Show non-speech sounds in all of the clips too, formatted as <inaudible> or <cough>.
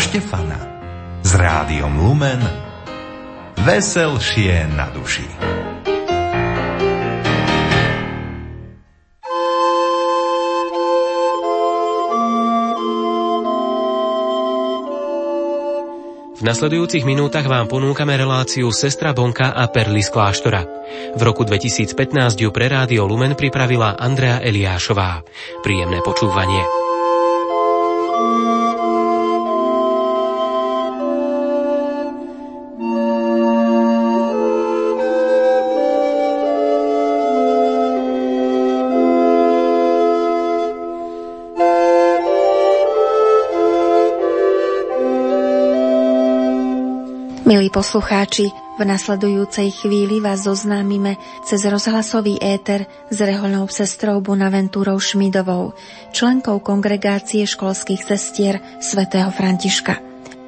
Štefana s rádiom Lumen Veselšie na duši. V nasledujúcich minútach vám ponúkame reláciu Sestra Bonka a Perly z kláštora. V roku 2015 ju pre Rádio Lumen pripravila Andrea Eliášová. Príjemné počúvanie. Milí poslucháči, v nasledujúcej chvíli vás zoznámime cez rozhlasový éter s reholnou sestrou Bonaventúrou Šmidovou, členkou kongregácie školských sestier svätého Františka.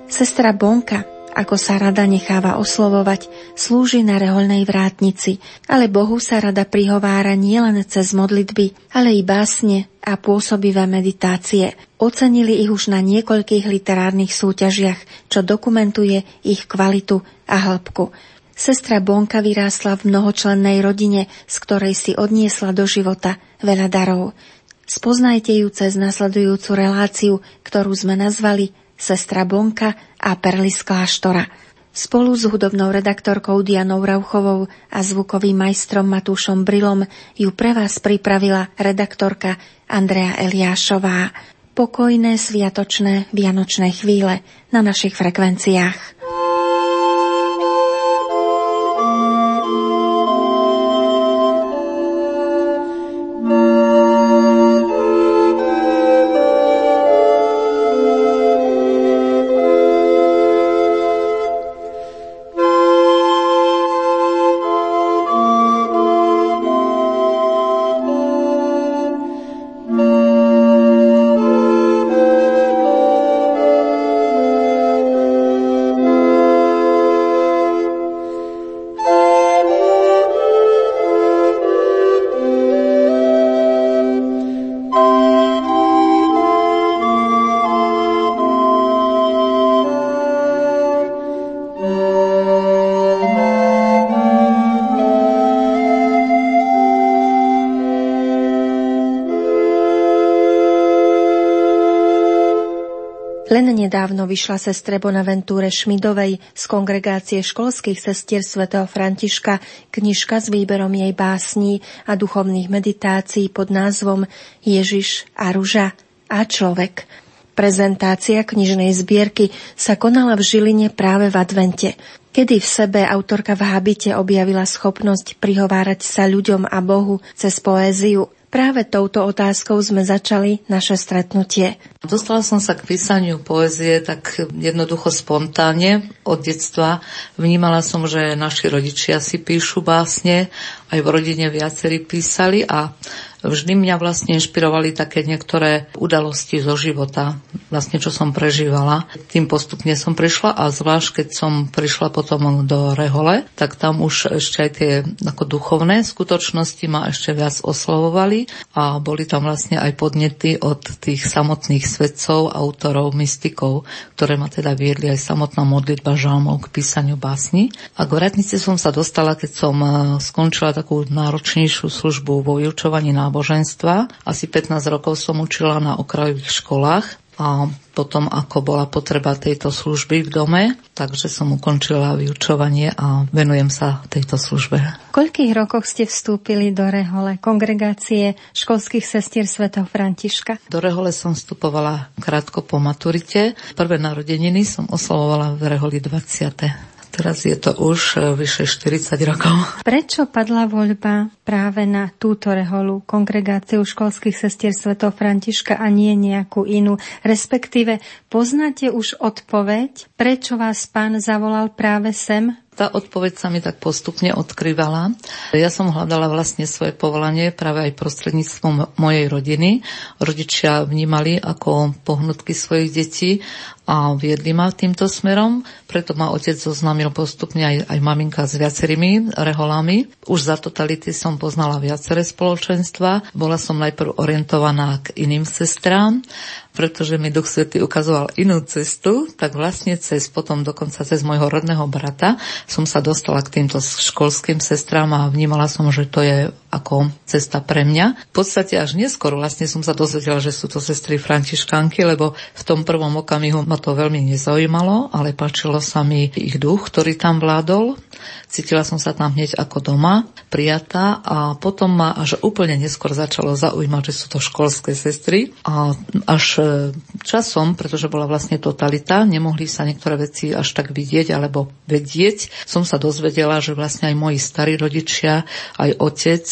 Sestra Bonka ako sa rada necháva oslovovať, slúži na reholnej vrátnici, ale Bohu sa rada prihovára nielen cez modlitby, ale i básne a pôsobivé meditácie. Ocenili ich už na niekoľkých literárnych súťažiach, čo dokumentuje ich kvalitu a hĺbku. Sestra Bonka vyrástla v mnohočlennej rodine, z ktorej si odniesla do života veľa darov. Spoznajte ju cez nasledujúcu reláciu, ktorú sme nazvali sestra Bonka a Perly z kláštora. Spolu s hudobnou redaktorkou Dianou Rauchovou a zvukovým majstrom Matúšom Brilom ju pre vás pripravila redaktorka Andrea Eliášová. Pokojné, sviatočné, vianočné chvíle na našich frekvenciách. Vyšla sestre Bonaventúre Šmidovej z kongregácie školských sestier svätého Františka knižka s výberom jej básní a duchovných meditácií pod názvom Ježiš a ruža a človek. Prezentácia knižnej zbierky sa konala v Žiline práve v advente, kedy v sebe autorka v habite objavila schopnosť prihovárať sa ľuďom a Bohu cez poéziu – Práve touto otázkou sme začali naše stretnutie. Dostala som sa k písaniu poezie tak jednoducho spontánne od detstva. Vnímala som, že naši rodičia si píšu básne, aj v rodine viacerí písali a vždy mňa vlastne inšpirovali také niektoré udalosti zo života, vlastne čo som prežívala. Tým postupne som prišla a zvlášť keď som prišla potom do Rehole, tak tam už ešte aj tie ako duchovné skutočnosti ma ešte viac oslovovali a boli tam vlastne aj podnety od tých samotných svedcov, autorov, mystikov, ktoré ma teda viedli aj samotná modlitba žalmov k písaniu básni. A k vratnici som sa dostala, keď som eh, skončila takú náročnejšiu službu vo vyučovaní náboženstva náboženstva. Asi 15 rokov som učila na okrajových školách a potom, ako bola potreba tejto služby v dome, takže som ukončila vyučovanie a venujem sa tejto službe. V koľkých rokoch ste vstúpili do Rehole, kongregácie školských sestier svätého Františka? Do Rehole som vstupovala krátko po maturite. Prvé narodeniny som oslavovala v Reholi 20. Teraz je to už e, vyše 40 rokov. Prečo padla voľba práve na túto reholu, kongregáciu školských sestier Sv. Františka a nie nejakú inú? Respektíve poznáte už odpoveď, prečo vás pán zavolal práve sem Tá odpoveď sa mi tak postupne odkrývala. Ja som hľadala vlastne svoje povolanie práve aj prostredníctvom mojej rodiny. Rodičia vnímali ako pohnutky svojich detí a viedli ma týmto smerom, preto ma otec zoznámil postupne aj, aj maminka s viacerými reholami. Už za totality som poznala viaceré spoločenstva. Bola som najprv orientovaná k iným sestrám, pretože mi Duch Svety ukazoval inú cestu, tak vlastne cez potom dokonca cez môjho rodného brata som sa dostala k týmto školským sestrám a vnímala som, že to je ako cesta pre mňa. V podstate až neskôr vlastne som sa dozvedela, že sú to sestry františkánky, lebo v tom prvom okamihu ma to veľmi nezaujímalo, ale páčilo sa mi ich duch, ktorý tam vládol. Cítila som sa tam hneď ako doma, prijatá a potom ma až úplne neskôr začalo zaujímať, že sú to školské sestry a až e, časom, pretože bola vlastne totalita, nemohli sa niektoré veci až tak vidieť alebo vedieť, som sa dozvedela, že vlastne aj moji starí rodičia, aj otec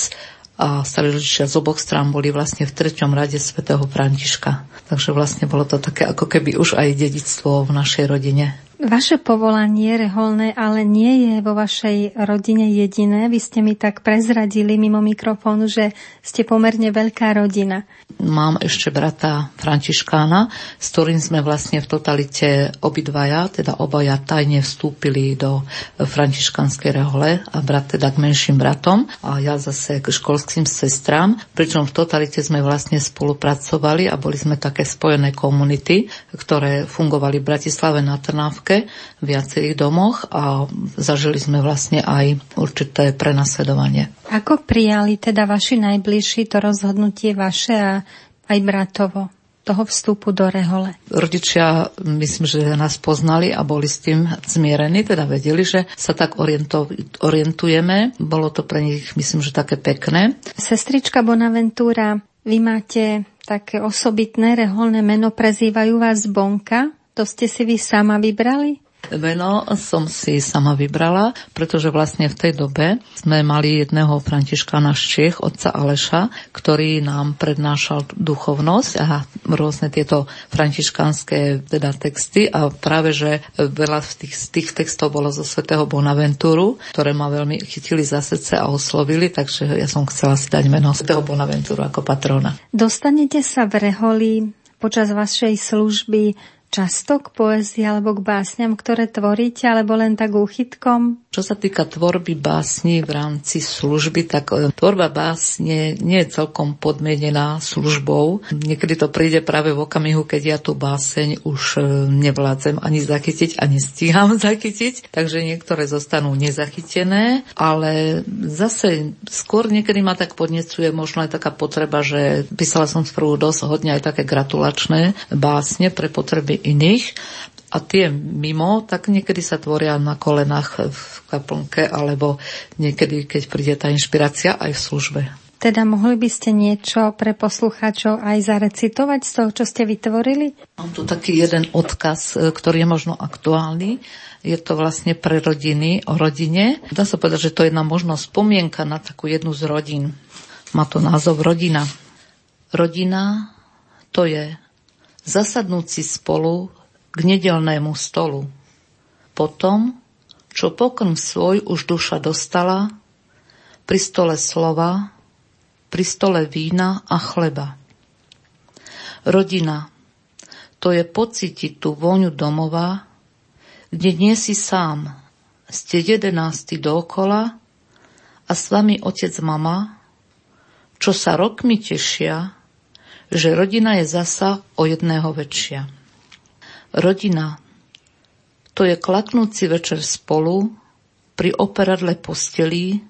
a starí rodičia z oboch strán boli vlastne v treťom rade svätého Františka. Takže vlastne bolo to také ako keby už aj dedictvo v našej rodine. Vaše povolanie reholné ale nie je vo vašej rodine jediné. Vy ste mi tak prezradili mimo mikrofónu, že ste pomerne veľká rodina. Mám ešte brata Františkána, s ktorým sme vlastne v totalite obidvaja, teda obaja tajne vstúpili do františkanskej rehole a brat teda k menším bratom a ja zase k školským sestrám, pričom v totalite sme vlastne spolupracovali a boli sme také spojené komunity, ktoré fungovali v Bratislave na Trnávke Slovenske v viacerých domoch a zažili sme vlastne aj určité prenasledovanie. Ako prijali teda vaši najbližší to rozhodnutie vaše a aj bratovo? toho vstupu do rehole. Rodičia, myslím, že nás poznali a boli s tým zmierení, teda vedeli, že sa tak orientujeme. Bolo to pre nich, myslím, že také pekné. Sestrička Bonaventura, vy máte také osobitné reholné meno, prezývajú vás Bonka. To ste si vy sama vybrali? Meno som si sama vybrala, pretože vlastne v tej dobe sme mali jedného františkána z Čiech, otca Aleša, ktorý nám prednášal duchovnosť a rôzne tieto františkánske teda texty a práve, že veľa z tých, z tých textov bolo zo svätého Bonaventúru, ktoré ma veľmi chytili za srdce a oslovili, takže ja som chcela si dať meno svätého Bonaventúru ako patrona. Dostanete sa v Reholi počas vašej služby často k poezii alebo k básňam, ktoré tvoríte, alebo len tak úchytkom? Čo sa týka tvorby básni v rámci služby, tak e, tvorba básne nie je celkom podmienená službou. Niekedy to príde práve v okamihu, keď ja tú báseň už e, nevládzem ani zachytiť, ani stíham <laughs> zachytiť, takže niektoré zostanú nezachytené, ale zase skôr niekedy ma tak podnecuje možno aj taká potreba, že písala som sprvu dosť hodne aj také gratulačné básne pre potreby iných a tie mimo, tak niekedy sa tvoria na kolenách v kaplnke alebo niekedy, keď príde tá inšpirácia aj v službe. Teda mohli by ste niečo pre poslucháčov aj zarecitovať z toho, čo ste vytvorili? Mám tu taký jeden odkaz, e, ktorý je možno aktuálny. Je to vlastne pre rodiny, o rodine. Dá sa povedať, že to je jedna možno spomienka na takú jednu z rodín. Má to názov Rodina. Rodina to je zasadnúť si spolu k nedelnému stolu. Potom, čo pokrm svoj už duša dostala, pri stole slova, pri stole vína a chleba. Rodina, to je pocítiť tú vôňu domova, kde nie si sám, ste jedenácti dookola a s vami otec mama, čo sa rokmi tešia, že rodina je zasa o jedného väčšia. Rodina to je klaknúci večer spolu pri operadle postelí,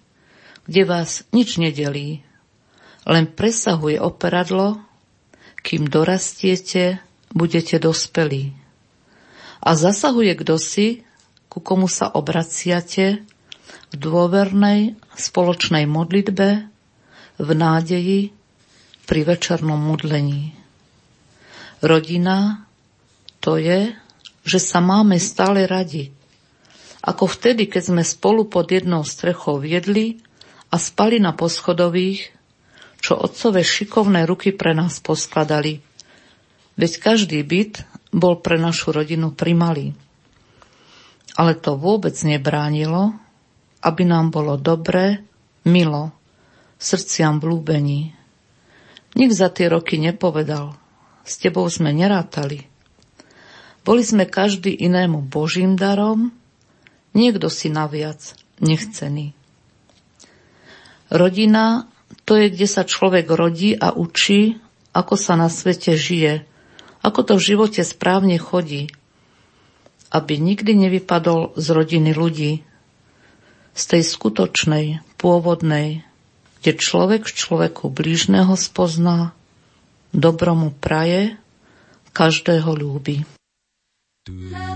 kde vás nič nedelí, len presahuje operadlo, kým dorastiete, budete dospelí. A zasahuje kdo si, ku komu sa obraciate, v dôvernej spoločnej modlitbe, v nádeji, pri večernom modlení. Rodina to je, že sa máme stále radi. Ako vtedy, keď sme spolu pod jednou strechou viedli a spali na poschodových, čo otcové šikovné ruky pre nás poskladali. Veď každý byt bol pre našu rodinu primalý. Ale to vôbec nebránilo, aby nám bolo dobre, milo, srdciam blúbení. Nik za tie roky nepovedal, s tebou sme nerátali. Boli sme každý inému božím darom, niekto si naviac nechcený. Rodina to je, kde sa človek rodí a učí, ako sa na svete žije, ako to v živote správne chodí, aby nikdy nevypadol z rodiny ľudí, z tej skutočnej, pôvodnej, kde človek v človeku blížneho spozná, dobromu praje, každého ľúbi. La.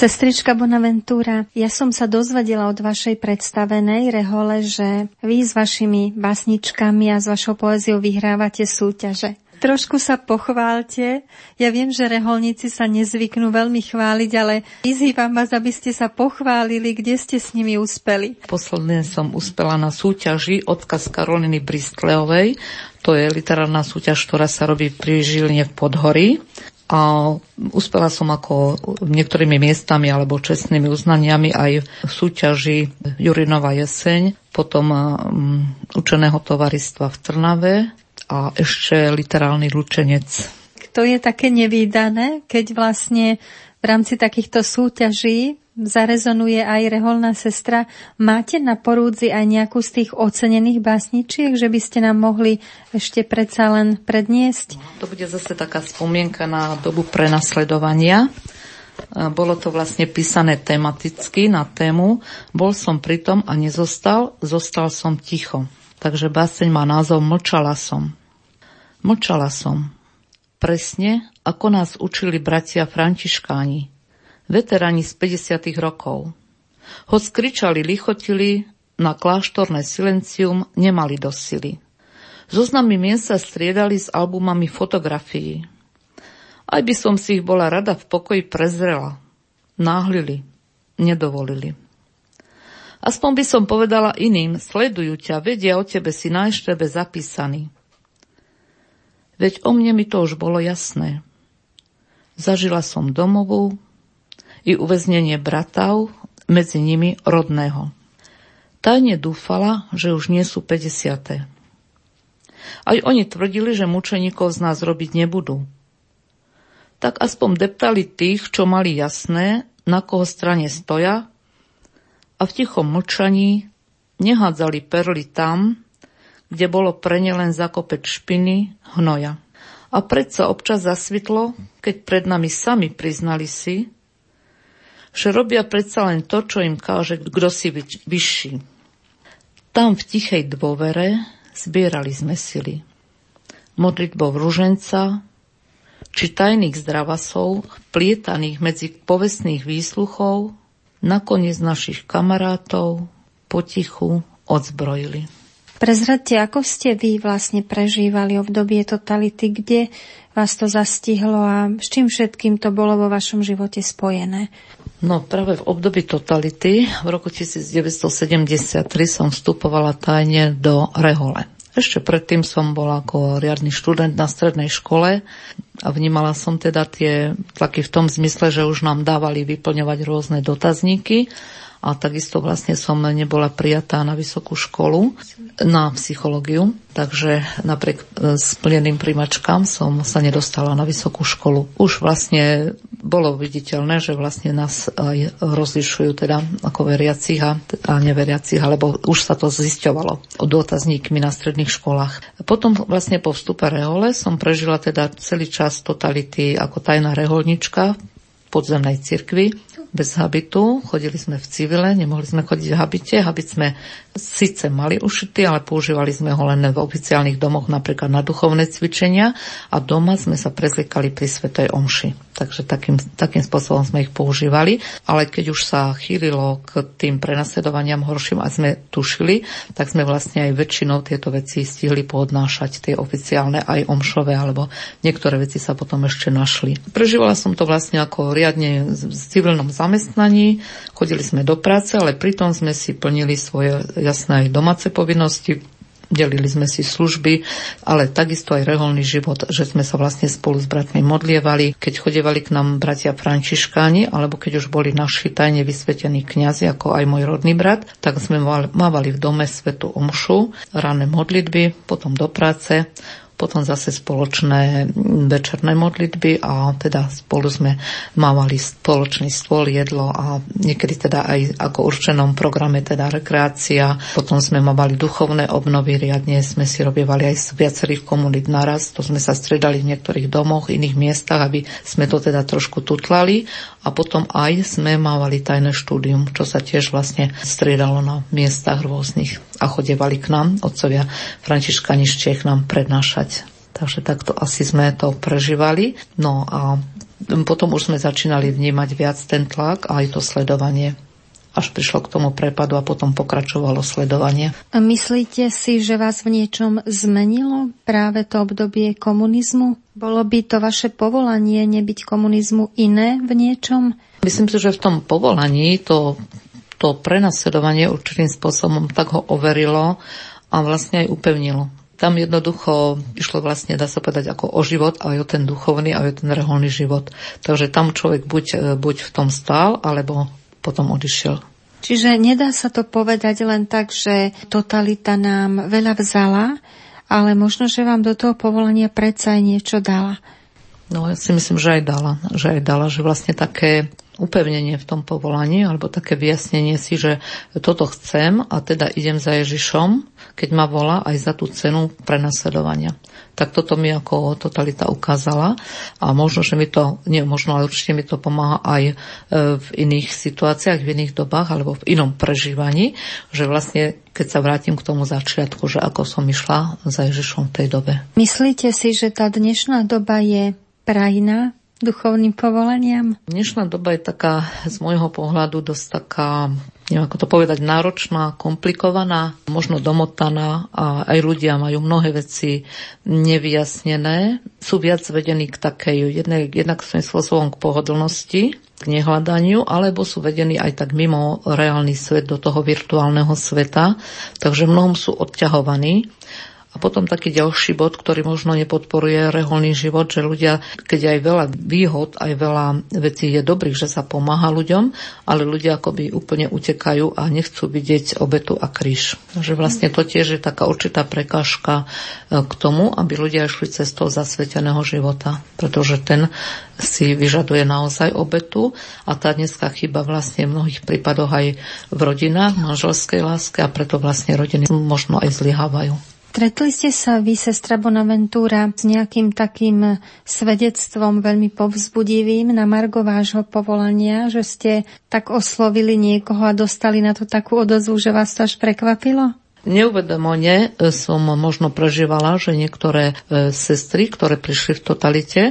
Sestrička Bonaventura, ja som sa dozvedela od vašej predstavenej rehole, že vy s vašimi básničkami a s vašou poéziou vyhrávate súťaže. Trošku sa pochválte. Ja viem, že reholníci sa nezvyknú veľmi chváliť, ale vyzývam vás, aby ste sa pochválili, kde ste s nimi uspeli. Posledne som uspela na súťaži odkaz Karoliny Bristleovej. To je literárna súťaž, ktorá sa robí pri Žiline v Podhorí a uspela som ako niektorými miestami alebo čestnými uznaniami aj v súťaži Jurinova jeseň, potom učeného tovaristva v Trnave a ešte literálny lučenec. To je také nevýdané, keď vlastne v rámci takýchto súťaží zarezonuje aj reholná sestra. Máte na porúdzi aj nejakú z tých ocenených básničiek, že by ste nám mohli ešte predsa len predniesť? No, to bude zase taká spomienka na dobu prenasledovania. Bolo to vlastne písané tematicky na tému Bol som pritom a nezostal, zostal som ticho. Takže báseň má názov Mlčala som. Mlčala som. Presne, ako nás učili bratia františkáni veteráni z 50. rokov. Hoď skričali, lichotili, na kláštorné silencium nemali do sily. Zoznamy mien sa striedali s albumami fotografií. Aj by som si ich bola rada v pokoji prezrela. náhlili, nedovolili. Aspoň by som povedala iným, sledujú ťa, vedia o tebe, si na eštebe zapísaný. Veď o mne mi to už bolo jasné. Zažila som domovú i uväznenie bratov, medzi nimi rodného. Tajne dúfala, že už nie sú 50. Aj oni tvrdili, že mučeníkov z nás robiť nebudú. Tak aspoň deptali tých, čo mali jasné, na koho strane stoja a v tichom mlčaní nehádzali perly tam, kde bolo pre ne len zakopec špiny, hnoja. A predsa občas zasvitlo, keď pred nami sami priznali si, že robia predsa len to, čo im káže kto si vyšší. Tam v tichej dôvere zbierali sme sily. Modlitbou ruženca, či tajných zdravasov, plietaných medzi povestných výsluchov, nakoniec našich kamarátov potichu odzbrojili. Prezradte, ako ste vy vlastne prežívali obdobie totality, kde vás to zastihlo a s čím všetkým to bolo vo vašom živote spojené? No práve v období totality v roku 1973 som vstupovala tajne do Rehole. Ešte predtým som bola ako riadny študent na strednej škole a vnímala som teda tie tlaky v tom zmysle, že už nám dávali vyplňovať rôzne dotazníky a takisto vlastne som nebola prijatá na vysokú školu na psychológiu, takže napriek e, splneným primačkám som sa nedostala na vysokú školu. Už vlastne bolo viditeľné, že vlastne nás aj rozlišujú teda ako veriacich a, neveriacich, alebo už sa to zisťovalo dotazníkmi na stredných školách. Potom vlastne po vstupe rehole som prežila teda celý čas totality ako tajná reholnička v podzemnej cirkvi bez habitu, chodili sme v civile, nemohli sme chodiť v habite. Habit sme síce mali ušitý, ale používali sme ho len v oficiálnych domoch, napríklad na duchovné cvičenia a doma sme sa prezliekali pri Svetej Omši. Takže takým, takým spôsobom sme ich používali. Ale keď už sa chýlilo k tým prenasledovaniam horším a sme tušili, tak sme vlastne aj väčšinou tieto veci stihli poodnášať, tie oficiálne aj omšové, alebo niektoré veci sa potom ešte našli. Prežívala som to vlastne ako riadne v civilnom zamestnaní, chodili sme do práce, ale pritom sme si plnili svoje jasné aj domáce povinnosti, delili sme si služby, ale takisto aj reholný život, že sme sa vlastne spolu s bratmi modlievali. Keď chodevali k nám bratia františkáni, alebo keď už boli naši tajne vysvetení kňazi, ako aj môj rodný brat, tak sme mávali v dome svetu omšu, ranné modlitby, potom do práce potom zase spoločné večerné modlitby a teda spolu sme mávali spoločný stôl, jedlo a niekedy teda aj ako určenom programe teda rekreácia. Potom sme mávali duchovné obnovy, riadne sme si robievali aj z viacerých komunít naraz, to sme sa stredali v niektorých domoch, iných miestach, aby sme to teda trošku tutlali a potom aj sme mávali tajné štúdium, čo sa tiež vlastne striedalo na miestach rôznych a chodevali k nám, otcovia Františkani Čech nám prednášať. Takže takto asi sme to prežívali. No a potom už sme začínali vnímať viac ten tlak a aj to sledovanie až prišlo k tomu prepadu a potom pokračovalo sledovanie. Myslíte si, že vás v niečom zmenilo práve to obdobie komunizmu? Bolo by to vaše povolanie nebyť komunizmu iné v niečom? Myslím si, že v tom povolaní to, to prenasledovanie určitým spôsobom tak ho overilo a vlastne aj upevnilo. Tam jednoducho išlo vlastne, dá sa povedať, ako o život, aj o ten duchovný, aj o ten reholný život. Takže tam človek buď, buď v tom stál, alebo potom odišiel. Čiže nedá sa to povedať len tak, že totalita nám veľa vzala, ale možno, že vám do toho povolania predsa aj niečo dala. No ja si myslím, že aj dala. Že aj dala, že vlastne také upevnenie v tom povolaní alebo také vyjasnenie si, že toto chcem a teda idem za Ježišom, keď ma volá aj za tú cenu prenasledovania. Tak toto mi ako totalita ukázala a možno, že mi to, nie možno, ale určite mi to pomáha aj e, v iných situáciách, v iných dobách alebo v inom prežívaní, že vlastne keď sa vrátim k tomu začiatku, že ako som išla za Ježišom v tej dobe. Myslíte si, že tá dnešná doba je prajná duchovným povolaniam? Dnešná doba je taká z môjho pohľadu dosť taká neviem ako to povedať, náročná, komplikovaná, možno domotaná a aj ľudia majú mnohé veci nevyjasnené. Sú viac vedení k takej, jednak, jednak svojím spôsobom k pohodlnosti, k nehľadaniu, alebo sú vedení aj tak mimo reálny svet do toho virtuálneho sveta, takže mnohom sú odťahovaní. A potom taký ďalší bod, ktorý možno nepodporuje reholný život, že ľudia, keď aj veľa výhod, aj veľa vecí je dobrých, že sa pomáha ľuďom, ale ľudia akoby úplne utekajú a nechcú vidieť obetu a kríž. Takže vlastne to tiež je taká určitá prekážka e, k tomu, aby ľudia išli cestou zasveteného života, pretože ten si vyžaduje naozaj obetu a tá dneska chyba vlastne v mnohých prípadoch aj v rodinách, manželskej láske a preto vlastne rodiny možno aj zlyhávajú. Stretli ste sa vy, sestra Bonaventúra, s nejakým takým svedectvom veľmi povzbudivým na margo vášho povolania, že ste tak oslovili niekoho a dostali na to takú odozvu, že vás to až prekvapilo? Neuvedomone e, som možno prežívala, že niektoré e, sestry, ktoré prišli v totalite,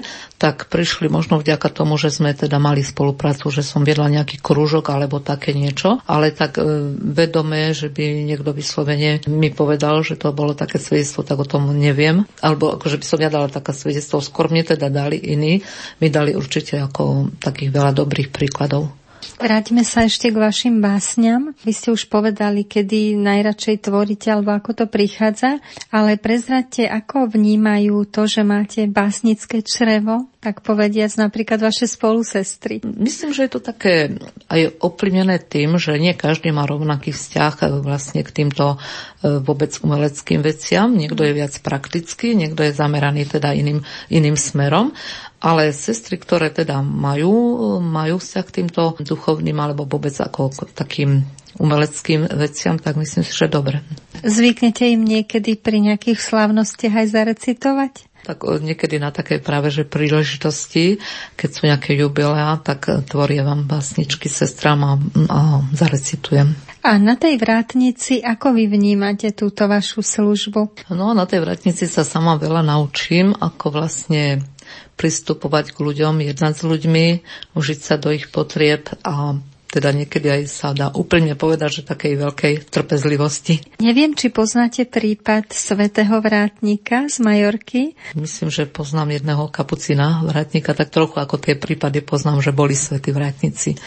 tak prišli možno vďaka tomu, že sme teda mali spoluprácu, že som viedla nejaký krúžok alebo také niečo, ale tak e, vedomé, že by niekto vyslovene mi povedal, že to bolo také svedectvo, tak o tom neviem. Alebo akože by som ja dala také svedectvo, skôr mne teda dali iní, mi dali určite ako takých veľa dobrých príkladov. Vráťme sa ešte k vašim básňam. Vy ste už povedali, kedy najradšej tvoríte, alebo ako to prichádza, ale prezradte, ako vnímajú to, že máte básnické črevo, tak povediac napríklad vaše spolusestry. Myslím, že je to také aj ovplyvnené tým, že nie každý má rovnaký vzťah vlastne k týmto e, vôbec umeleckým veciam. Niekto je viac praktický, niekto je zameraný teda iným, iným smerom. Ale sestry, ktoré teda majú, majú vzťah k týmto duchovným alebo vôbec ako k takým umeleckým veciam, tak myslím si, že dobre. Zvyknete im niekedy pri nejakých slávnostiach aj zarecitovať? Tak niekedy na také práve, že príležitosti, keď sú nejaké jubileá, tak tvoria vám básničky sestram a, a zarecitujem. A na tej vrátnici, ako vy vnímate túto vašu službu? No, na tej vrátnici sa sama veľa naučím, ako vlastne pristupovať k ľuďom, jednať s ľuďmi, užiť sa do ich potrieb a teda niekedy aj sa dá úplne povedať, že takej veľkej trpezlivosti. Neviem, či poznáte prípad svätého vrátnika z Majorky? Myslím, že poznám jedného kapucina vrátnika, tak trochu ako tie prípady poznám, že boli svätí vrátnici.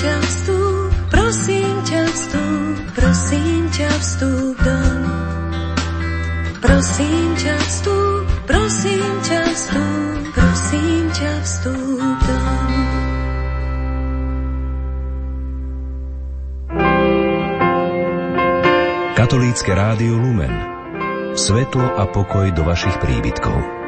Ťa vstúp, prosím ťa vstúp, prosím ťa vstúp dom. Prosím ťa vstúp, prosím ťa vstúp, prosím ťa vstúp dom. Katolícke rádio Lumen. Svetlo a pokoj do vašich príbytkov.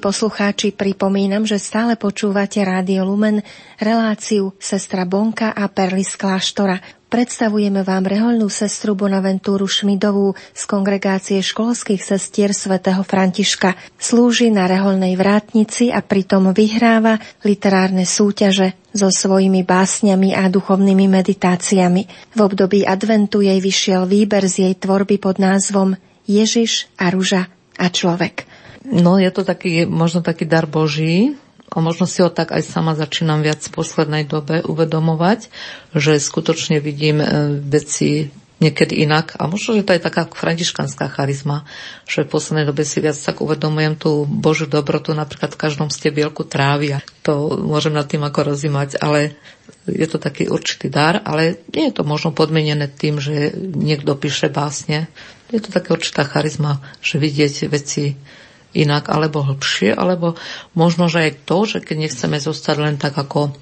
Poslucháči, pripomínam, že stále počúvate Rádio Lumen, reláciu Sestra Bonka a Perly z kláštora. Predstavujeme vám rehoľnú sestru Bonaventúru Šmidovú z kongregácie školských sestier svätého Františka. Slúži na reholnej vrátnici a pritom vyhráva literárne súťaže so svojimi básňami a duchovnými meditáciami. V období adventu jej vyšiel výber z jej tvorby pod názvom Ježiš a ruža a človek. No, je to taký, možno taký dar Boží, a možno si ho tak aj sama začínam viac v poslednej dobe uvedomovať, že skutočne vidím e, veci niekedy inak. A možno, že to je taká františkanská charizma, že v poslednej dobe si viac tak uvedomujem tú Božiu dobrotu napríklad v každom stebielku trávy a to môžem nad tým ako rozímať, ale je to taký určitý dar, ale nie je to možno podmienené tým, že niekto píše básne. Je to taká určitá charizma, že vidieť veci inak alebo hlbšie, alebo možno, že aj to, že keď nechceme zostať len tak, ako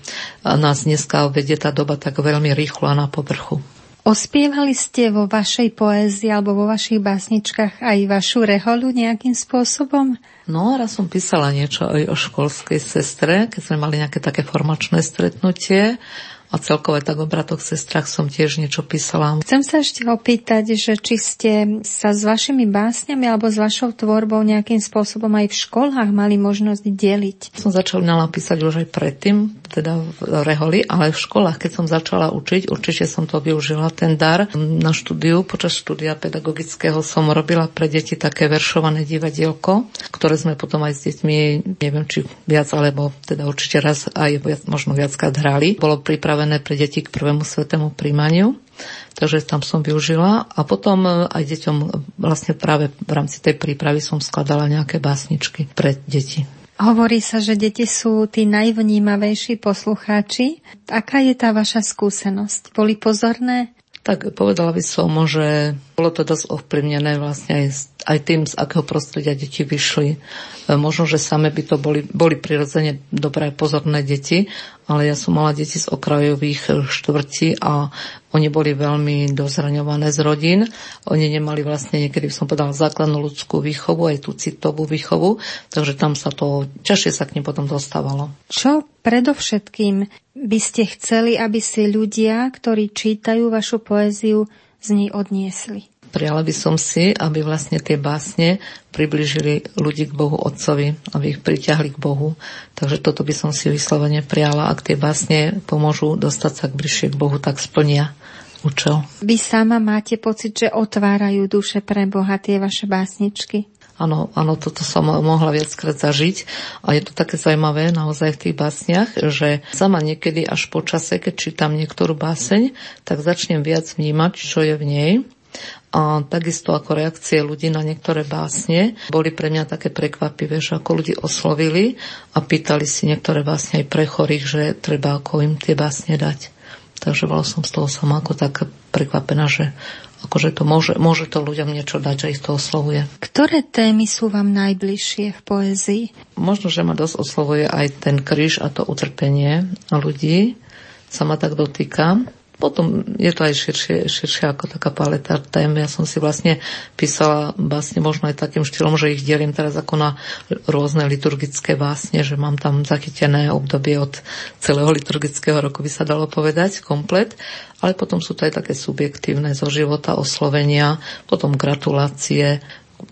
nás dneska vedie tá doba tak veľmi rýchlo a na povrchu. Ospievali ste vo vašej poézii alebo vo vašich básničkách aj vašu reholu nejakým spôsobom? No, raz som písala niečo aj o školskej sestre, keď sme mali nejaké také formačné stretnutie a celkové tak o bratoch, sestrach som tiež niečo písala. Chcem sa ešte opýtať, že či ste sa s vašimi básňami alebo s vašou tvorbou nejakým spôsobom aj v školách mali možnosť deliť. Som začala písať už aj predtým, teda v Reholi, ale v školách, keď som začala učiť, určite som to využila, ten dar. Na štúdiu, počas štúdia pedagogického som robila pre deti také veršované divadielko, ktoré sme potom aj s deťmi, neviem či viac, alebo teda určite raz aj možno viackrát hrali. Bolo pripravené pripravené pre deti k prvému svetému príjmaniu, takže tam som využila a potom e, aj deťom e, vlastne práve v rámci tej prípravy som skladala nejaké básničky pre deti. Hovorí sa, že deti sú tí najvnímavejší poslucháči. Aká je tá vaša skúsenosť? Boli pozorné? Tak povedala by som, že bolo to dosť ovplyvnené vlastne aj, aj tým, z akého prostredia deti vyšli. E, možno, že same by to boli, boli prirodzene dobré pozorné deti, ale ja som mala deti z okrajových e, štvrtí a oni boli veľmi dozraňované z rodín. Oni nemali vlastne niekedy, som povedala, základnú ľudskú výchovu, aj tú citovú výchovu, takže tam sa to, ťažšie sa k nim potom dostávalo. Čo predovšetkým by ste chceli, aby si ľudia, ktorí čítajú vašu poéziu, z nej odniesli? Prijala by som si, aby vlastne tie básne približili ľudí k Bohu Otcovi, aby ich priťahli k Bohu. Takže toto by som si vyslovene prijala. Ak tie básne pomôžu dostať sa k bližšie k Bohu, tak splnia účel. Vy sama máte pocit, že otvárajú duše pre Boha tie vaše básničky? Áno, áno, toto som mohla viackrát zažiť a je to také zaujímavé naozaj v tých básniach, že sama niekedy až po čase, keď čítam niektorú báseň, tak začnem viac vnímať, čo je v nej a takisto ako reakcie ľudí na niektoré básne boli pre mňa také prekvapivé, že ako ľudí oslovili a pýtali si niektoré básne aj pre chorých, že treba ako im tie básne dať. Takže bola som z toho sama ako tak prekvapená, že akože to môže, môže to ľuďom niečo dať, že ich to oslovuje. Ktoré témy sú vám najbližšie v poézii? Možno, že ma dosť oslovuje aj ten kríž a to utrpenie ľudí sa ma tak dotýka. Potom je to aj širšie, širšie ako taká paleta tém. Ja som si vlastne písala vlastne možno aj takým štýlom, že ich delím teraz ako na rôzne liturgické básne, že mám tam zachytené obdobie od celého liturgického roku, by sa dalo povedať, komplet. Ale potom sú to aj také subjektívne zo života, oslovenia, potom gratulácie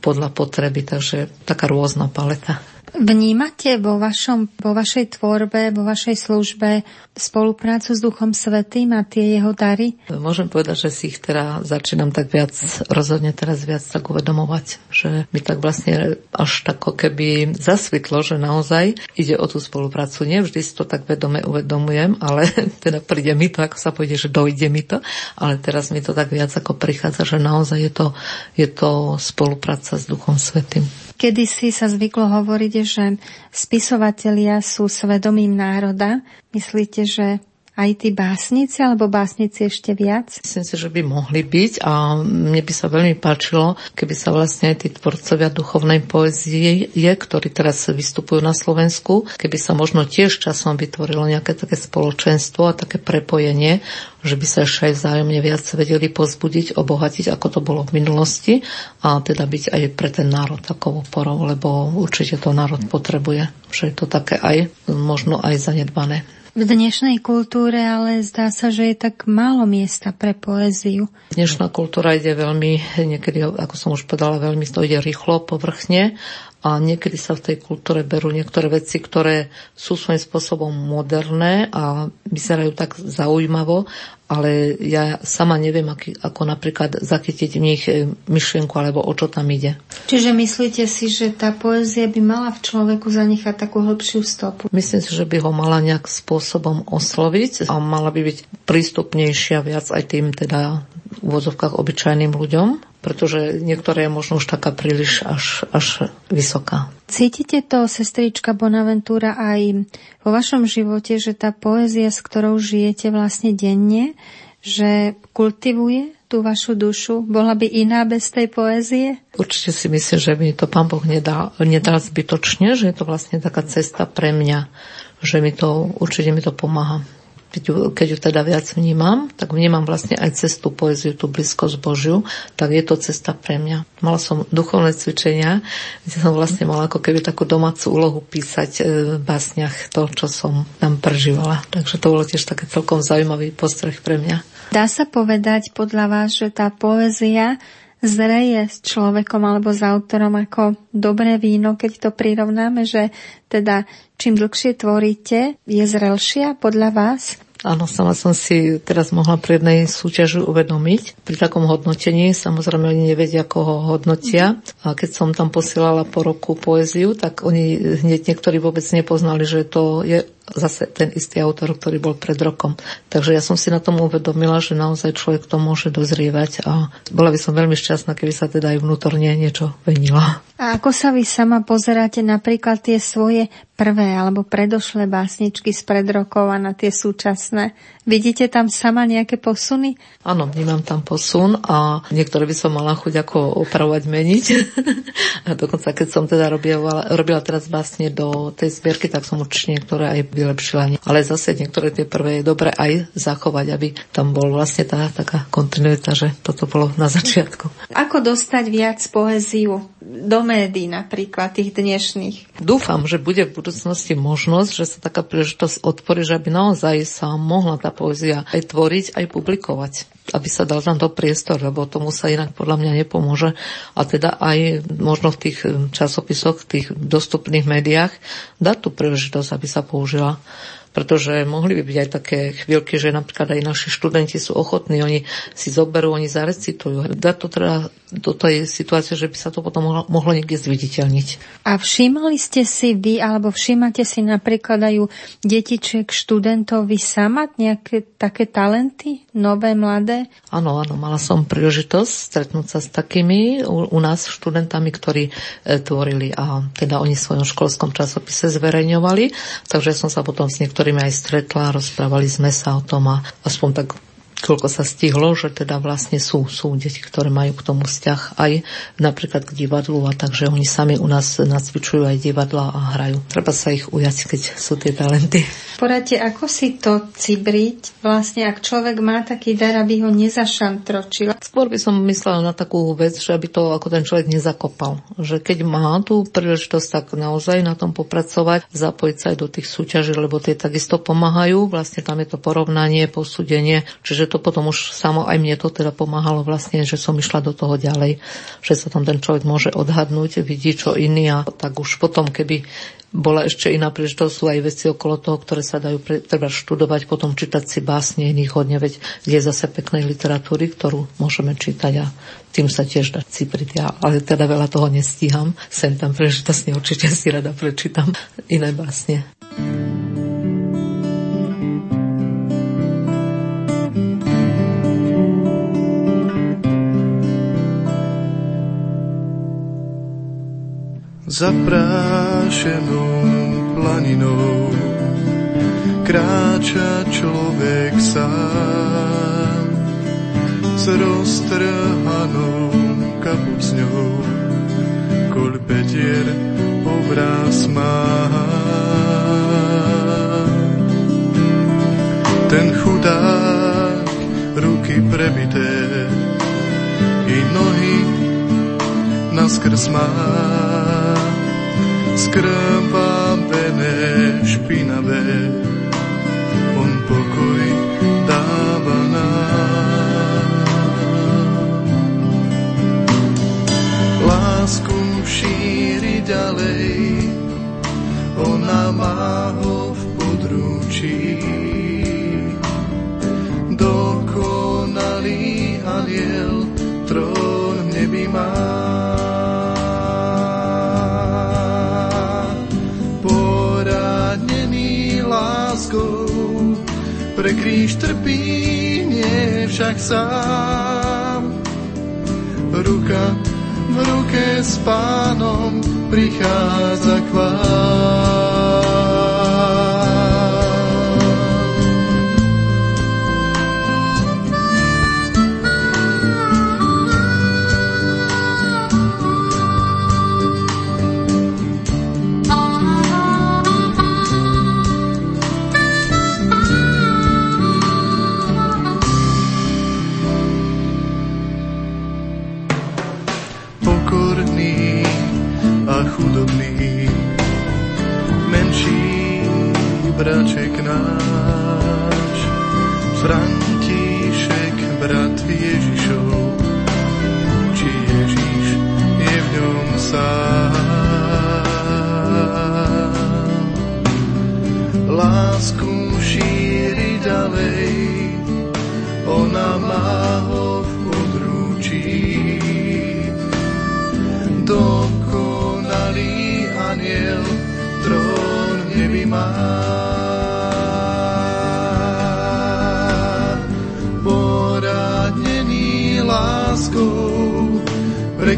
podľa potreby, takže taká rôzna paleta. Vnímate vo, vašom, vo vašej tvorbe, vo vašej službe spoluprácu s Duchom Svetým a tie jeho dary? Môžem povedať, že si ich teda začínam tak viac, rozhodne teraz viac tak uvedomovať, že mi tak vlastne až tako keby zasvitlo, že naozaj ide o tú spoluprácu. Nie vždy si to tak vedome uvedomujem, ale <laughs> teda príde mi to, ako sa povede, že dojde mi to, ale teraz mi to tak viac ako prichádza, že naozaj je to, je to spolupráca s Duchom Svetým. Kedy si sa zvyklo hovoriť, že spisovatelia sú svedomím národa. Myslíte, že aj tí básnici, alebo básnici ešte viac? Myslím si, že by mohli byť a mne by sa veľmi páčilo, keby sa vlastne aj tí tvorcovia duchovnej poezie, ktorí teraz vystupujú na Slovensku, keby sa možno tiež časom vytvorilo nejaké také spoločenstvo a také prepojenie, že by sa ešte aj vzájomne viac vedeli pozbudiť, obohatiť, ako to bolo v minulosti a teda byť aj pre ten národ takou oporou, lebo určite to národ potrebuje, že je to také aj možno aj zanedbané v dnešnej kultúre, ale zdá sa, že je tak málo miesta pre poéziu. Dnešná kultúra ide veľmi, niekedy, ako som už povedala, veľmi to ide rýchlo, povrchne a niekedy sa v tej kultúre berú niektoré veci, ktoré sú svojím spôsobom moderné a vyzerajú tak zaujímavo, ale ja sama neviem, aký, ako napríklad zachytiť v nich e, myšlienku alebo o čo tam ide. Čiže myslíte si, že tá poézia by mala v človeku zanechať takú hĺbšiu stopu? Myslím si, že by ho mala nejak spôsobom osloviť a mala by byť prístupnejšia viac aj tým teda v úvodzovkách obyčajným ľuďom pretože niektoré je možno už taká príliš až, až vysoká. Cítite to, sestrička Bonaventura, aj vo vašom živote, že tá poézia, s ktorou žijete vlastne denne, že kultivuje tú vašu dušu? Bola by iná bez tej poézie? Určite si myslím, že mi to pán Boh nedá, nedá zbytočne, že je to vlastne taká cesta pre mňa, že mi to, určite mi to pomáha keď ju, keď ju teda viac vnímam, tak vnímam vlastne aj cestu poéziu, tú blízkosť Božiu, tak je to cesta pre mňa. Mala som duchovné cvičenia, kde som vlastne mala ako keby takú domácu úlohu písať e, v básniach to, čo som tam prežívala. Takže to bolo tiež také celkom zaujímavý postreh pre mňa. Dá sa povedať podľa vás, že tá poézia zreje s človekom alebo s autorom ako dobré víno, keď to prirovnáme, že teda čím dlhšie tvoríte, je zrelšia podľa vás? Áno, sama som si teraz mohla pri jednej súťaži uvedomiť. Pri takom hodnotení, samozrejme oni nevedia, ako ho hodnotia. A keď som tam posielala po roku poéziu, tak oni hneď niektorí vôbec nepoznali, že to je zase ten istý autor, ktorý bol pred rokom. Takže ja som si na tom uvedomila, že naozaj človek to môže dozrievať a bola by som veľmi šťastná, keby sa teda aj vnútorne niečo venilo. A ako sa vy sama pozeráte napríklad tie svoje prvé alebo predošlé básničky z pred rokov a na tie súčasné? Vidíte tam sama nejaké posuny? Áno, vnímam tam posun a niektoré by som mala chuť ako opravovať, meniť. <laughs> a dokonca keď som teda robila, robila teraz vlastne do tej zbierky, tak som určite niektoré aj vylepšila. Ale zase niektoré tie prvé je dobre aj zachovať, aby tam bol vlastne tá taká kontinuita, že toto bolo na <laughs> začiatku. Ako dostať viac poéziu do médií napríklad, tých dnešných. Dúfam, že bude v budúcnosti možnosť, že sa taká príležitosť otvorí, že aby naozaj sa mohla tá poézia aj tvoriť, aj publikovať aby sa dal tam to priestor, lebo tomu sa inak podľa mňa nepomôže. A teda aj možno v tých časopisoch, v tých dostupných médiách dať tú príležitosť, aby sa použila pretože mohli by byť aj také chvíľky, že napríklad aj naši študenti sú ochotní, oni si zoberú, oni zarecitujú. Dá to teda do tej situácie, že by sa to potom mohlo, mohlo niekde zviditeľniť. A všímali ste si vy, alebo všímate si napríklad aj detičiek študentov vy sama nejaké také talenty, nové, mladé? Áno, áno, mala som príležitosť stretnúť sa s takými u, u nás študentami, ktorí e, tvorili a teda oni v svojom školskom časopise zverejňovali, takže som sa potom s niektorými ktorými aj stretla, rozprávali sme sa o tom a aspoň tak koľko sa stihlo, že teda vlastne sú, sú deti, ktoré majú k tomu vzťah aj napríklad k divadlu a takže oni sami u nás nacvičujú aj divadla a hrajú. Treba sa ich ujať, keď sú tie talenty. Poradte, ako si to cibriť, vlastne ak človek má taký dar, aby ho nezašantročil? Skôr by som myslela na takú vec, že aby to ako ten človek nezakopal. Že keď má tú príležitosť, tak naozaj na tom popracovať, zapojiť sa aj do tých súťaží, lebo tie takisto pomáhajú. Vlastne tam je to porovnanie, posúdenie, čiže to potom už samo aj mne to teda pomáhalo vlastne, že som išla do toho ďalej, že sa tam ten človek môže odhadnúť, vidí čo iný a tak už potom, keby bola ešte iná príležitosť, sú aj veci okolo toho, ktoré sa dajú pre, treba študovať, potom čítať si básne iných hodne, veď je zase peknej literatúry, ktorú môžeme čítať a tým sa tiež dať cipriť. Ja, ale teda veľa toho nestíham. Sem tam príležitosne <laughs> určite si rada prečítam iné básne. Zaprášenou planinou kráča človek sám s roztrhanou kapucňou, petier obraz má. Ten chudák, ruky prebité i nohy naskrz má skrvavené, špinavé, on pokoj dáva nám. Lásku šíri ďalej, ona má ho v područí. Pre kríž trpí, nie však sám. Ruka v ruke s pánom prichádza k vám.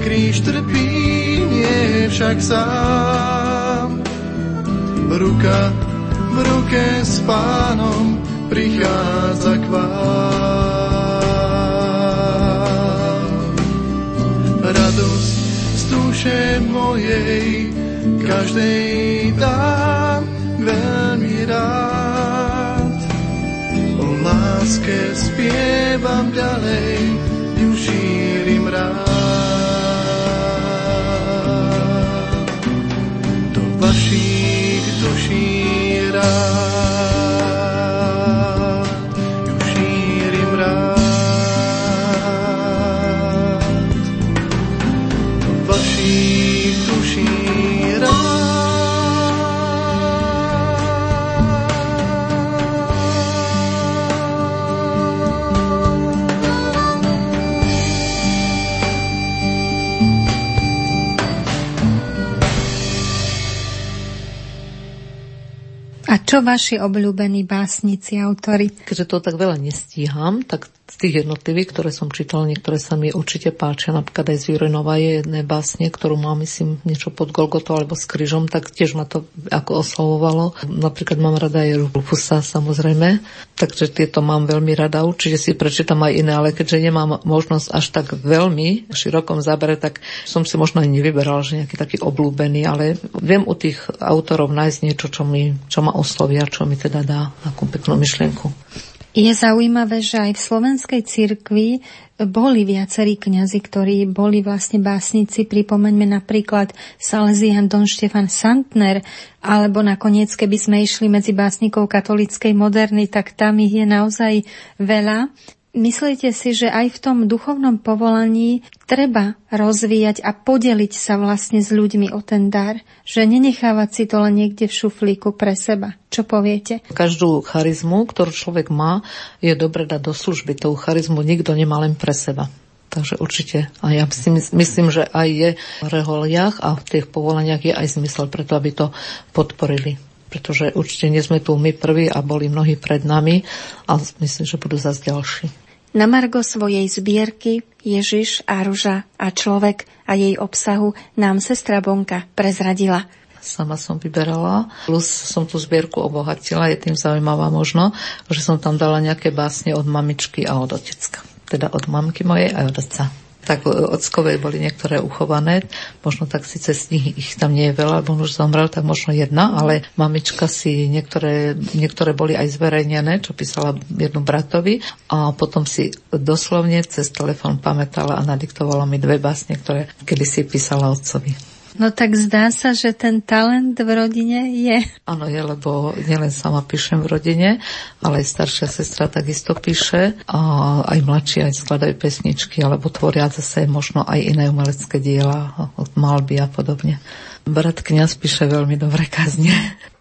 Kríž trpí, nie však sám. Ruka v ruke s pánom prichádza k vám. Radosť z duše mojej každej dám veľmi rád. O láske spievam čo vaši obľúbení básnici, autory? Keďže to tak veľa nestíham, tak z tých jednotlivých, ktoré som čítala, niektoré sa mi určite páčia. Napríklad aj z Jurenova je jedné básne, ktorú mám, myslím, niečo pod Golgotou alebo s kryžom, tak tiež ma to ako oslovovalo. Napríklad mám rada aj Rufusa, samozrejme. Takže tieto mám veľmi rada. Určite si prečítam aj iné, ale keďže nemám možnosť až tak veľmi v širokom zábere, tak som si možno aj nevyberal, že nejaký taký oblúbený, ale viem u tých autorov nájsť niečo, čo, mi, čo ma oslovia, čo mi teda dá takú peknú myšlienku. Je zaujímavé, že aj v slovenskej cirkvi boli viacerí kňazi, ktorí boli vlastne básnici. Pripomeňme napríklad Salesian Don Štefan Santner, alebo nakoniec, keby sme išli medzi básnikov katolickej moderny, tak tam ich je naozaj veľa. Myslíte si, že aj v tom duchovnom povolaní treba rozvíjať a podeliť sa vlastne s ľuďmi o ten dar? Že nenechávať si to len niekde v šuflíku pre seba? Čo poviete? Každú charizmu, ktorú človek má, je dobre dať do služby. Tú charizmu nikto nemá len pre seba. Takže určite. A ja si myslím, že aj je v reholiach a v tých povolaniach je aj zmysel preto, aby to podporili pretože určite nie sme tu my prví a boli mnohí pred nami a myslím, že budú zase ďalší. Na margo svojej zbierky Ježiš a ruža a človek a jej obsahu nám sestra Bonka prezradila. Sama som vyberala, plus som tú zbierku obohatila, je tým zaujímavá možno, že som tam dala nejaké básne od mamičky a od otecka. Teda od mamky mojej a od otca tak ockovej boli niektoré uchované. Možno tak síce z nich ich tam nie je veľa, lebo on už zomrel, tak možno jedna, ale mamička si niektoré, niektoré boli aj zverejnené, čo písala jednu bratovi a potom si doslovne cez telefón pamätala a nadiktovala mi dve básne, ktoré kedy si písala otcovi. No tak zdá sa, že ten talent v rodine je. Áno, je, lebo nielen sama píšem v rodine, ale aj staršia sestra takisto píše a aj mladší aj skladajú pesničky, alebo tvoria zase možno aj iné umelecké diela, malby a podobne. Brat kniaz píše veľmi dobré kazne.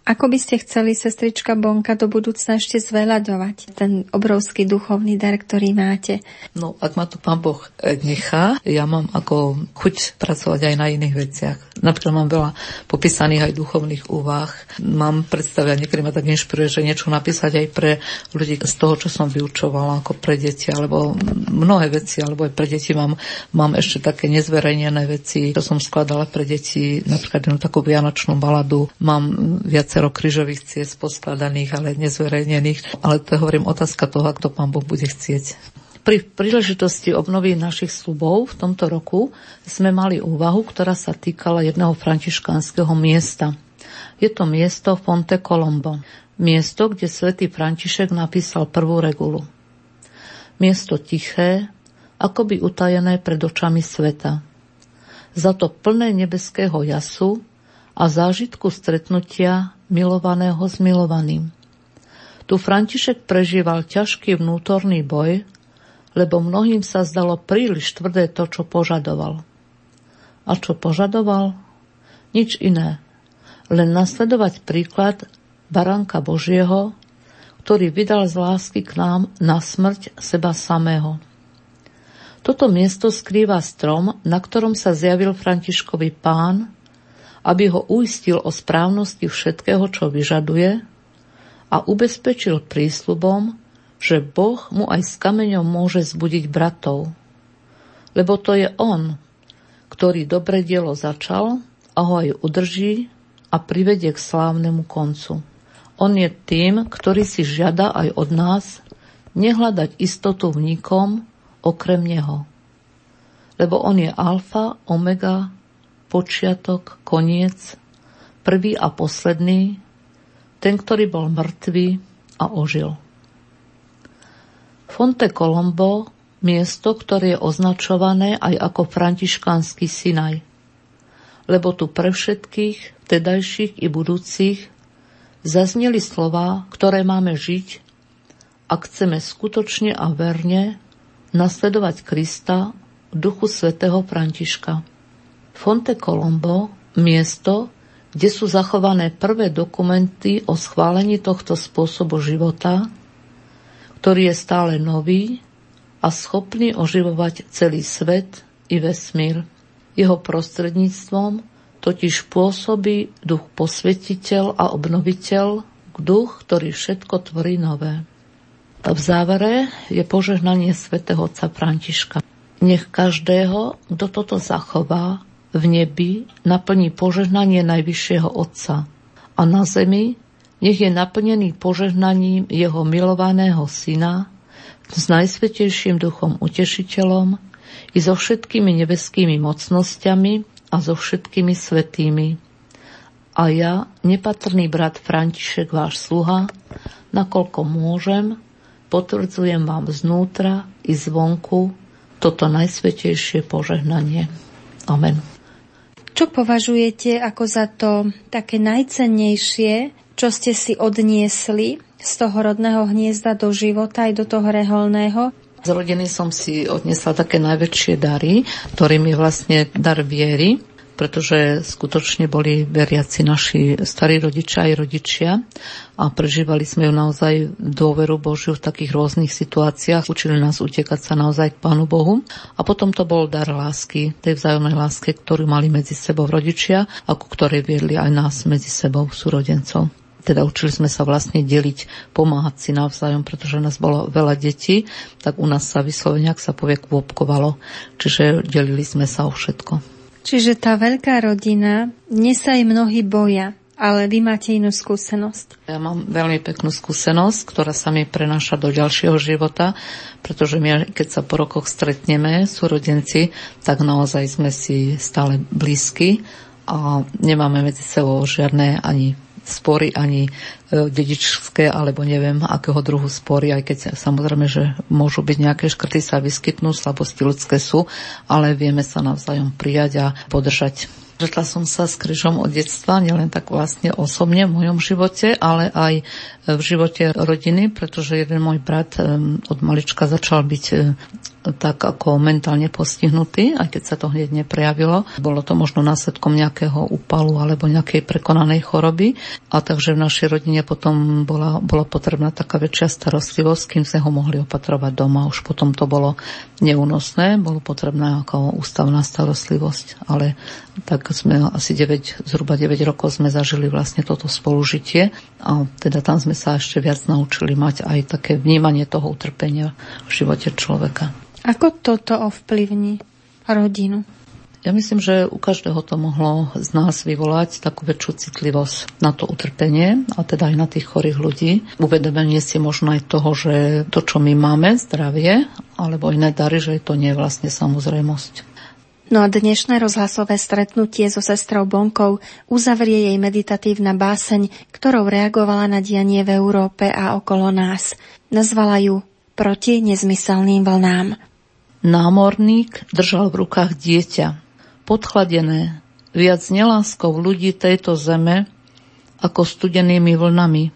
Ako by ste chceli, sestrička Bonka, do budúcna ešte zveľaďovať ten obrovský duchovný dar, ktorý máte? No, ak ma tu pán Boh e, nechá, ja mám ako chuť pracovať aj na iných veciach. Napríklad mám veľa popísaných aj duchovných úvah. Mám predstavia, niekedy ma tak inšpiruje, že niečo napísať aj pre ľudí z toho, čo som vyučovala, ako pre deti, alebo mnohé veci, alebo aj pre deti mám, mám ešte také nezverejnené veci, čo som skladala pre deti, napríklad jednu takú vianočnú baladu. Mám viac viacero kryžových ciest poskladaných, ale nezverejnených. Ale to je, hovorím, otázka toho, ak to pán Boh bude chcieť. Pri príležitosti obnovy našich slubov v tomto roku sme mali úvahu, ktorá sa týkala jedného františkánskeho miesta. Je to miesto Fonte Colombo. Miesto, kde svätý František napísal prvú regulu. Miesto tiché, akoby utajené pred očami sveta. Za to plné nebeského jasu a zážitku stretnutia milovaného s milovaným. Tu František prežíval ťažký vnútorný boj, lebo mnohým sa zdalo príliš tvrdé to, čo požadoval. A čo požadoval? Nič iné. Len nasledovať príklad Baranka Božieho, ktorý vydal z lásky k nám na smrť seba samého. Toto miesto skrýva strom, na ktorom sa zjavil Františkovi pán aby ho uistil o správnosti všetkého, čo vyžaduje a ubezpečil prísľubom, že Boh mu aj s kameňom môže zbudiť bratov. Lebo to je on, ktorý dobre dielo začal a ho aj udrží a privedie k slávnemu koncu. On je tým, ktorý si žiada aj od nás nehľadať istotu v nikom okrem Neho. Lebo On je alfa, omega, počiatok, koniec, prvý a posledný, ten, ktorý bol mŕtvý a ožil. Fonte Colombo, miesto, ktoré je označované aj ako františkánsky Sinaj, lebo tu pre všetkých, vtedajších i budúcich, zazneli slova, ktoré máme žiť, ak chceme skutočne a verne nasledovať Krista duchu svätého Františka. Fonte Colombo, miesto, kde sú zachované prvé dokumenty o schválení tohto spôsobu života, ktorý je stále nový a schopný oživovať celý svet i vesmír. Jeho prostredníctvom totiž pôsobí duch posvetiteľ a obnoviteľ duch, ktorý všetko tvorí nové. V závere je požehnanie svätého otca Františka. Nech každého, kto toto zachová, v nebi naplní požehnanie Najvyššieho Otca a na zemi nech je naplnený požehnaním jeho milovaného syna s najsvetejším duchom utešiteľom i so všetkými nebeskými mocnosťami a so všetkými svetými. A ja, nepatrný brat František, váš sluha, nakoľko môžem, potvrdzujem vám znútra i zvonku toto najsvetejšie požehnanie. Amen. Čo považujete ako za to také najcennejšie, čo ste si odniesli z toho rodného hniezda do života aj do toho reholného? Z rodiny som si odniesla také najväčšie dary, ktorým je vlastne dar viery, pretože skutočne boli veriaci naši starí rodičia aj rodičia a prežívali sme ju naozaj dôveru Božiu v takých rôznych situáciách. Učili nás utekať sa naozaj k Pánu Bohu. A potom to bol dar lásky, tej vzájomnej láske, ktorú mali medzi sebou rodičia a ku ktorej viedli aj nás medzi sebou súrodencov teda učili sme sa vlastne deliť, pomáhať si navzájom, pretože nás bolo veľa detí, tak u nás sa vyslovene, ak sa povie, kvôpkovalo. Čiže delili sme sa o všetko. Čiže tá veľká rodina, dnes sa aj mnohí boja, ale vy máte inú skúsenosť. Ja mám veľmi peknú skúsenosť, ktorá sa mi prenáša do ďalšieho života, pretože my, keď sa po rokoch stretneme, súrodenci, tak naozaj sme si stále blízky a nemáme medzi sebou žiadne ani spory, ani e, dedičské, alebo neviem, akého druhu spory, aj keď samozrejme, že môžu byť nejaké škrty sa vyskytnú, slabosti ľudské sú, ale vieme sa navzájom prijať a podržať. Žetla som sa s kryžom od detstva, nielen tak vlastne osobne v mojom živote, ale aj v živote rodiny, pretože jeden môj brat od malička začal byť tak ako mentálne postihnutý, aj keď sa to hneď neprejavilo. Bolo to možno následkom nejakého úpalu alebo nejakej prekonanej choroby. A takže v našej rodine potom bola, bola potrebná taká väčšia starostlivosť, kým sme ho mohli opatrovať doma. Už potom to bolo neúnosné, bolo potrebná ako ústavná starostlivosť. Ale tak sme asi 9, zhruba 9 rokov sme zažili vlastne toto spolužitie a teda tam sme sa ešte viac naučili mať aj také vnímanie toho utrpenia v živote človeka. Ako toto ovplyvní rodinu? Ja myslím, že u každého to mohlo z nás vyvolať takú väčšiu citlivosť na to utrpenie, a teda aj na tých chorých ľudí. Uvedomenie si možno aj toho, že to, čo my máme, zdravie, alebo iné dary, že to nie je vlastne samozrejmosť. No a dnešné rozhlasové stretnutie so sestrou Bonkou uzavrie jej meditatívna báseň, ktorou reagovala na dianie v Európe a okolo nás. Nazvala ju Proti nezmyselným vlnám. Námorník držal v rukách dieťa, podchladené viac neláskou ľudí tejto zeme ako studenými vlnami.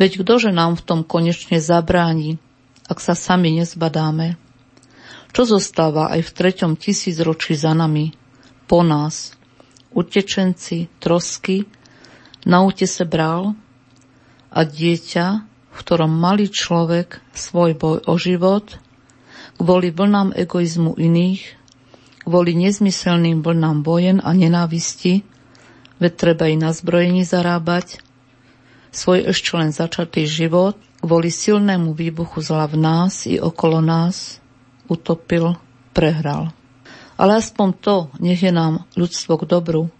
Veď ktože nám v tom konečne zabráni, ak sa sami nezbadáme? Čo zostáva aj v treťom tisícročí za nami, po nás, utečenci, trosky, na útese bral a dieťa, v ktorom malý človek svoj boj o život – kvôli vlnám egoizmu iných, kvôli nezmyselným vlnám vojen a nenávisti, veď treba i na zbrojení zarábať, svoj ešte len začatý život kvôli silnému výbuchu zla v nás i okolo nás utopil, prehral. Ale aspoň to nech je nám ľudstvo k dobru,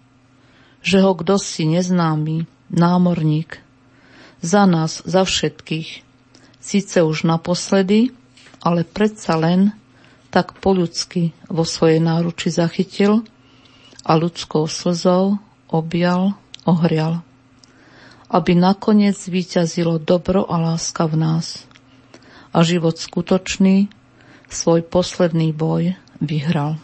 že ho kdo si neznámy, námorník, za nás, za všetkých, síce už naposledy, ale predsa len tak po ľudsky vo svojej náruči zachytil a ľudskou slzou objal, ohrial. Aby nakoniec vyťazilo dobro a láska v nás a život skutočný svoj posledný boj vyhral.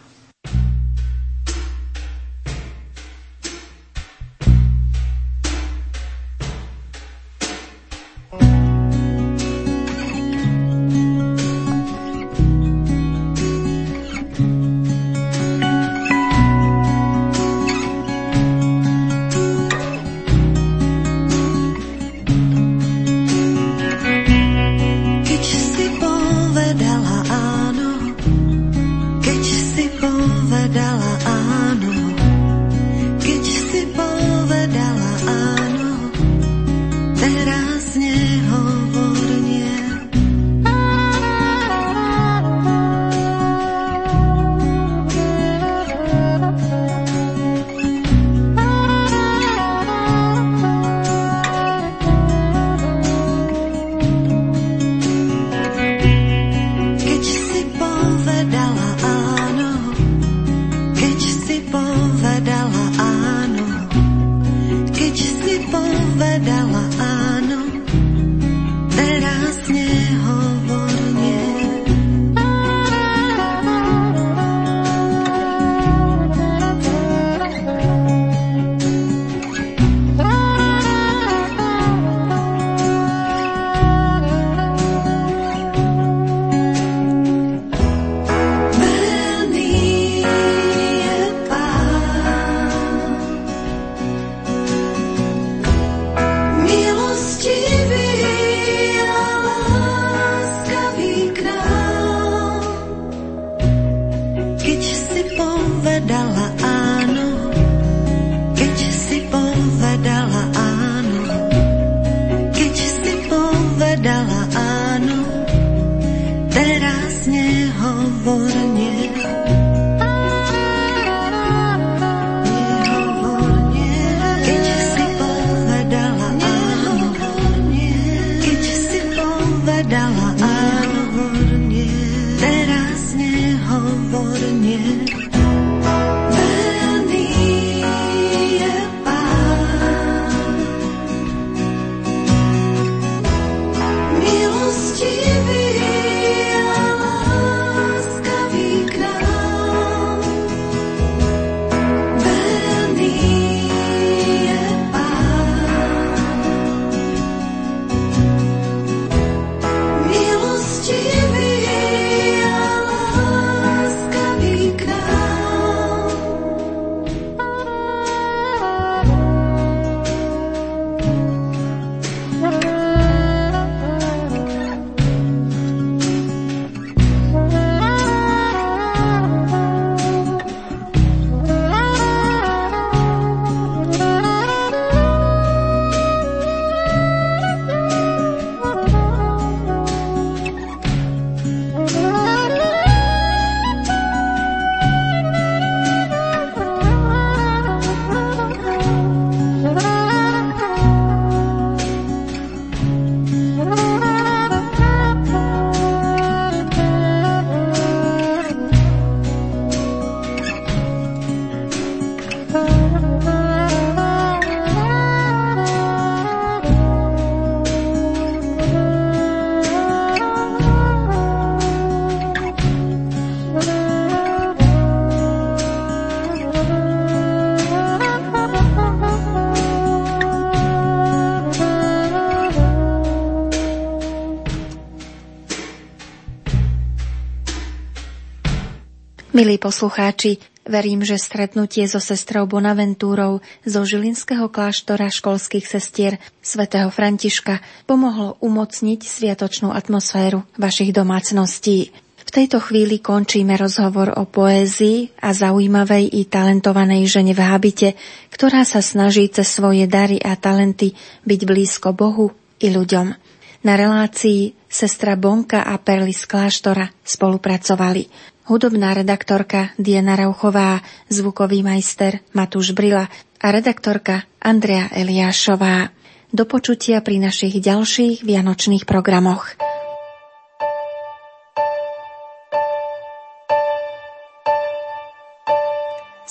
Milí poslucháči, verím, že stretnutie so sestrou Bonaventúrou zo Žilinského kláštora školských sestier svätého Františka pomohlo umocniť sviatočnú atmosféru vašich domácností. V tejto chvíli končíme rozhovor o poézii a zaujímavej i talentovanej žene v habite, ktorá sa snaží cez svoje dary a talenty byť blízko Bohu i ľuďom. Na relácii sestra Bonka a Perly z kláštora spolupracovali hudobná redaktorka Diana Rauchová, zvukový majster Matúš Brila a redaktorka Andrea Eliášová. Do počutia pri našich ďalších vianočných programoch.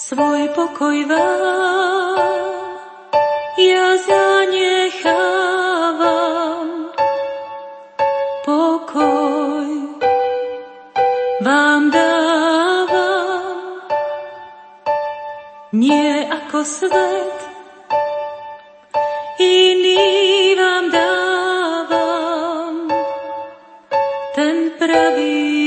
svoj pokoj vám ja zanechávam. Ako svet, iný vám dávam, ten pravý,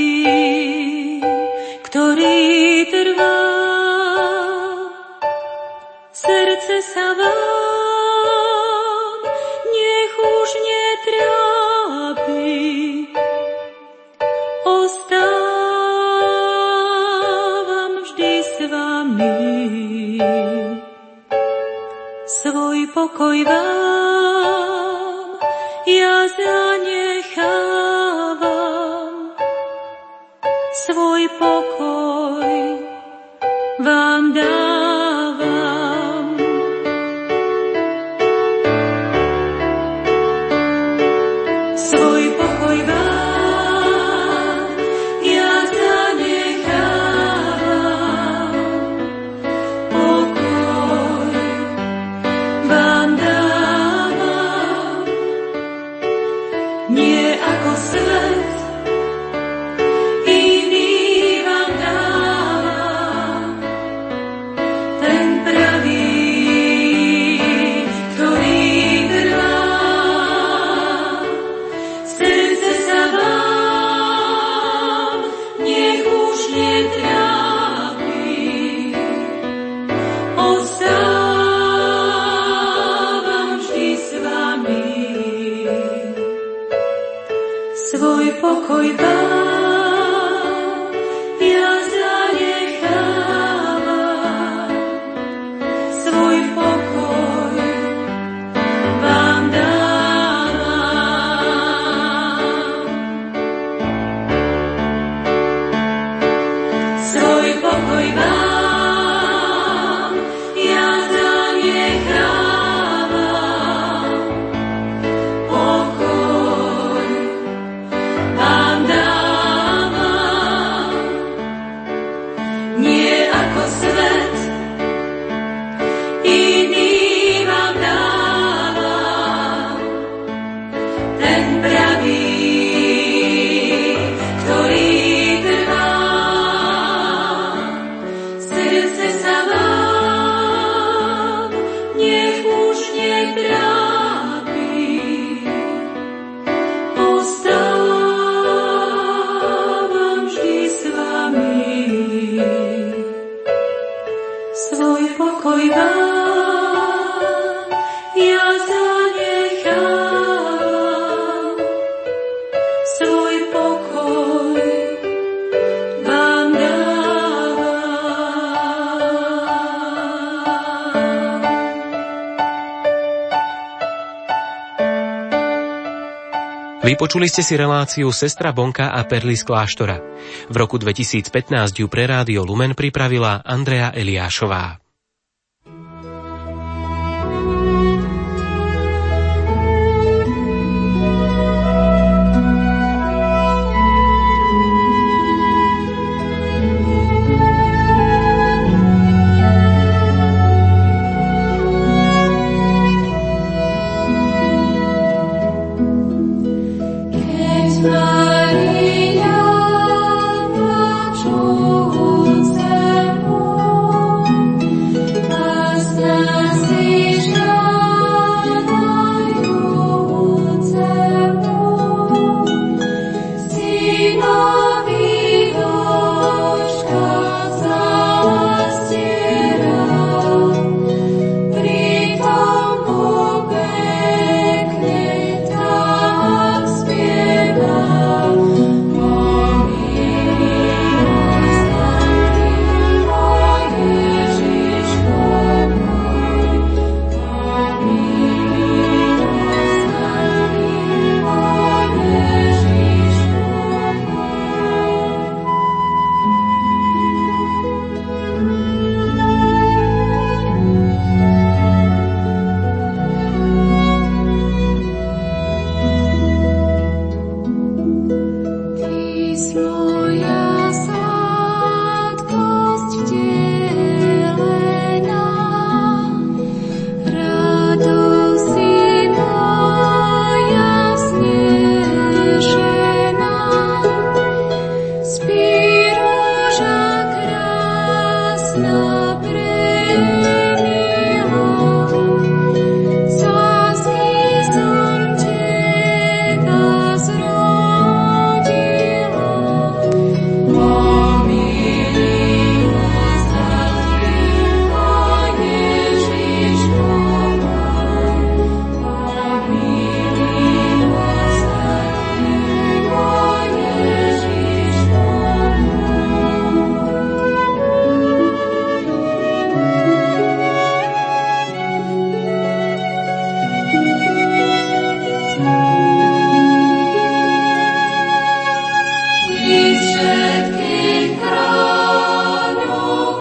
Vypočuli ste si reláciu Sestra Bonka a Perly z kláštora. V roku 2015 ju pre Rádio Lumen pripravila Andrea Eliášová.